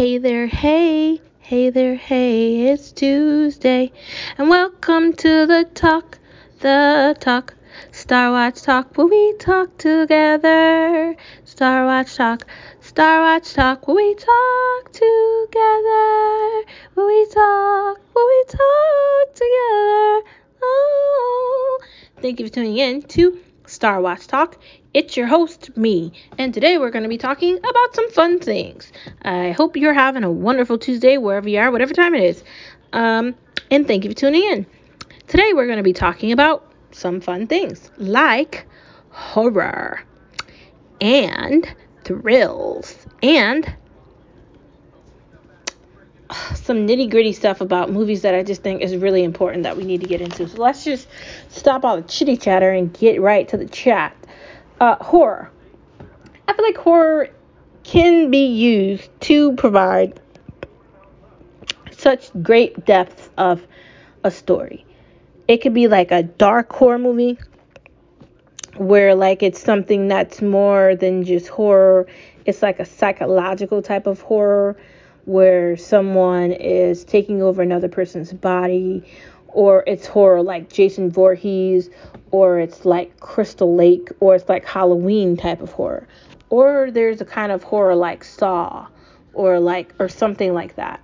Hey there, hey, hey there, hey, it's Tuesday, and welcome to the talk, the talk, Star Watch Talk, where we talk together. Star Watch Talk, Star Watch Talk, where we talk together, where we talk, where we talk together. Oh, thank you for tuning in to Star Watch Talk. It's your host, me, and today we're going to be talking about some fun things. I hope you're having a wonderful Tuesday wherever you are, whatever time it is. Um, and thank you for tuning in. Today we're going to be talking about some fun things like horror and thrills and some nitty gritty stuff about movies that I just think is really important that we need to get into. So let's just stop all the chitty chatter and get right to the chat. Uh, horror. I feel like horror can be used to provide such great depth of a story. It could be like a dark horror movie where like it's something that's more than just horror. It's like a psychological type of horror where someone is taking over another person's body or it's horror like Jason Voorhees or it's like Crystal Lake, or it's like Halloween type of horror, or there's a kind of horror like Saw, or like or something like that.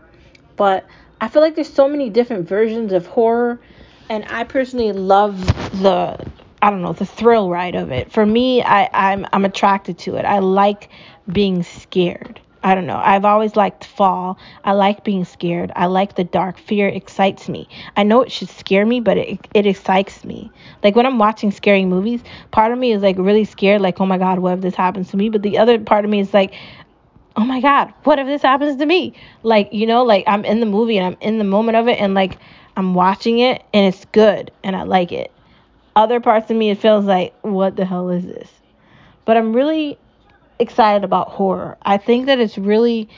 But I feel like there's so many different versions of horror, and I personally love the I don't know the thrill ride of it. For me, I I'm I'm attracted to it. I like being scared. I don't know. I've always liked fall. I like being scared. I like the dark. Fear excites me. I know it should scare me, but it, it excites me. Like when I'm watching scary movies, part of me is like really scared, like, oh my God, what if this happens to me? But the other part of me is like, oh my God, what if this happens to me? Like, you know, like I'm in the movie and I'm in the moment of it and like I'm watching it and it's good and I like it. Other parts of me, it feels like, what the hell is this? But I'm really excited about horror. I think that it's really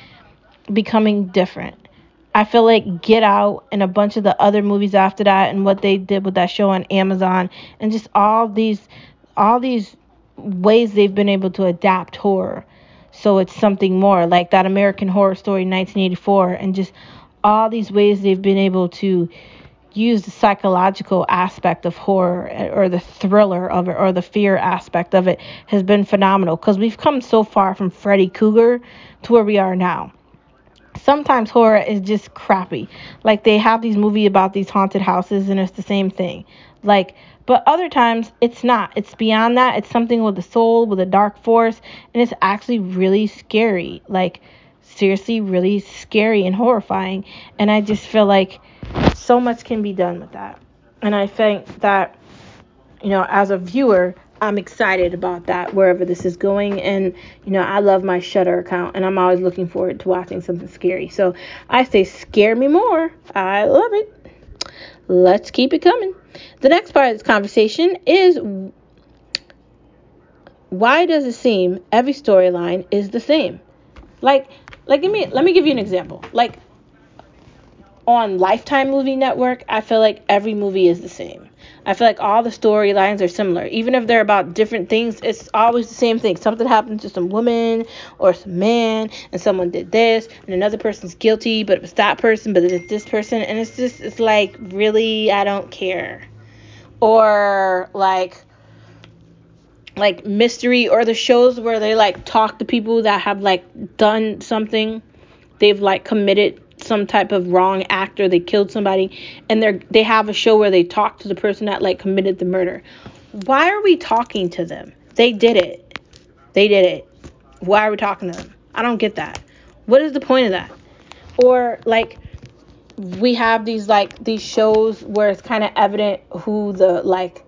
becoming different. I feel like Get Out and a bunch of the other movies after that and what they did with that show on Amazon and just all these all these ways they've been able to adapt horror. So it's something more like that American Horror Story 1984 and just all these ways they've been able to use the psychological aspect of horror or the thriller of it or the fear aspect of it has been phenomenal because we've come so far from Freddy Krueger to where we are now. Sometimes horror is just crappy. Like they have these movies about these haunted houses and it's the same thing. Like but other times it's not. It's beyond that. It's something with a soul, with a dark force, and it's actually really scary. Like seriously really scary and horrifying. And I just feel like so much can be done with that. And I think that, you know, as a viewer, I'm excited about that wherever this is going. And, you know, I love my Shudder account and I'm always looking forward to watching something scary. So I say, scare me more. I love it. Let's keep it coming. The next part of this conversation is why does it seem every storyline is the same? Like, like let me let me give you an example. Like on Lifetime Movie Network, I feel like every movie is the same. I feel like all the storylines are similar. Even if they're about different things, it's always the same thing. Something happened to some woman or some man, and someone did this, and another person's guilty, but it was that person, but it's this person, and it's just, it's like, really, I don't care. Or like, like mystery or the shows where they like talk to people that have like done something. They've like committed some type of wrong act or they killed somebody and they're they have a show where they talk to the person that like committed the murder. Why are we talking to them? They did it. They did it. Why are we talking to them? I don't get that. What is the point of that? Or like we have these like these shows where it's kind of evident who the like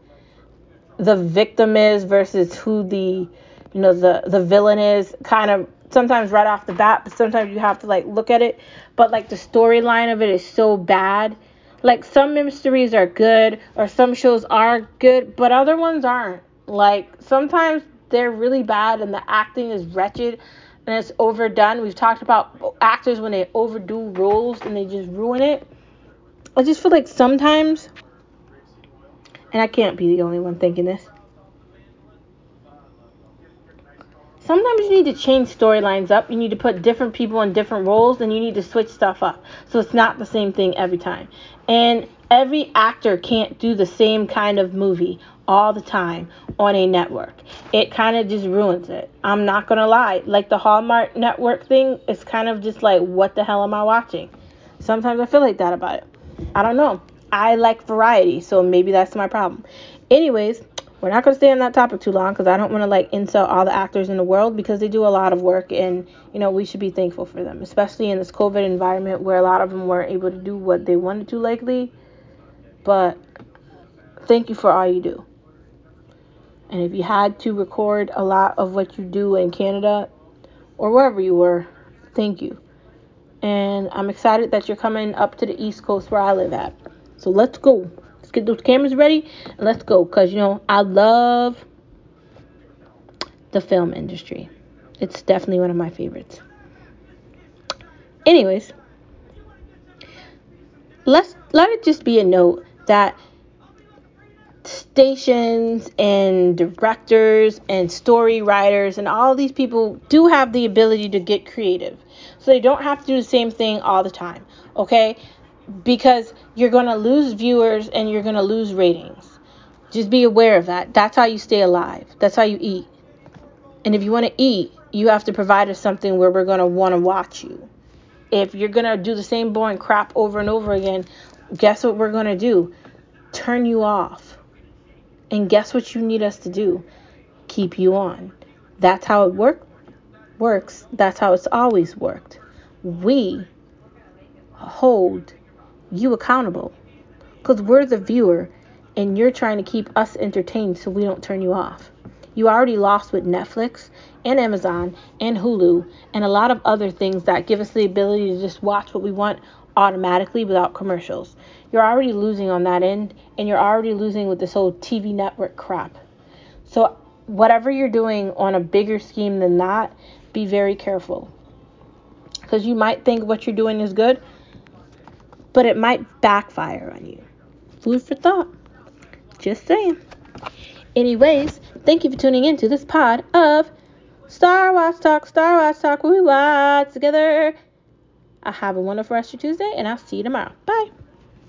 the victim is versus who the you know the the villain is kind of sometimes right off the bat but sometimes you have to like look at it. But like the storyline of it is so bad. Like some mysteries are good or some shows are good but other ones aren't. Like sometimes they're really bad and the acting is wretched and it's overdone. We've talked about actors when they overdo roles and they just ruin it. I just feel like sometimes and I can't be the only one thinking this. sometimes you need to change storylines up. You need to put different people in different roles and you need to switch stuff up. So it's not the same thing every time. And every actor can't do the same kind of movie all the time on a network. It kind of just ruins it. I'm not going to lie. Like the Hallmark network thing is kind of just like, what the hell am I watching? Sometimes I feel like that about it. I don't know. I like variety, so maybe that's my problem. Anyways, we're not going to stay on that topic too long because I don't want to like insult all the actors in the world because they do a lot of work and you know we should be thankful for them, especially in this COVID environment where a lot of them weren't able to do what they wanted to lately. But thank you for all you do. And if you had to record a lot of what you do in Canada or wherever you were, thank you. And I'm excited that you're coming up to the East Coast where I live at. So let's go. Let's get those cameras ready and let's go. Because, you know, I love the film industry. It's definitely one of my favorites. Anyways, let's let it just be a note that stations and directors and story writers and all these people do have the ability to get creative. So they don't have to do the same thing all the time, okay? Because you're going to lose viewers and you're going to lose ratings. Just be aware of that. That's how you stay alive. That's how you eat. And if you want to eat, you have to provide us something where we're going to want to watch you. If you're going to do the same boring crap over and over again, guess what we're going to do? Turn you off. And guess what you need us to do? Keep you on. That's how it work, works. That's how it's always worked. We hold you accountable because we're the viewer and you're trying to keep us entertained so we don't turn you off. You already lost with Netflix and Amazon and Hulu and a lot of other things that give us the ability to just watch what we want automatically without commercials. You're already losing on that end and you're already losing with this whole TV network crap. So, whatever you're doing on a bigger scheme than that, be very careful. Because you might think what you're doing is good, but it might backfire on you. Food for thought. Just saying. Anyways, thank you for tuning in to this pod of Star Watch Talk, Star Watch Talk, we watch together. I have a wonderful rest of your Tuesday, and I'll see you tomorrow. Bye.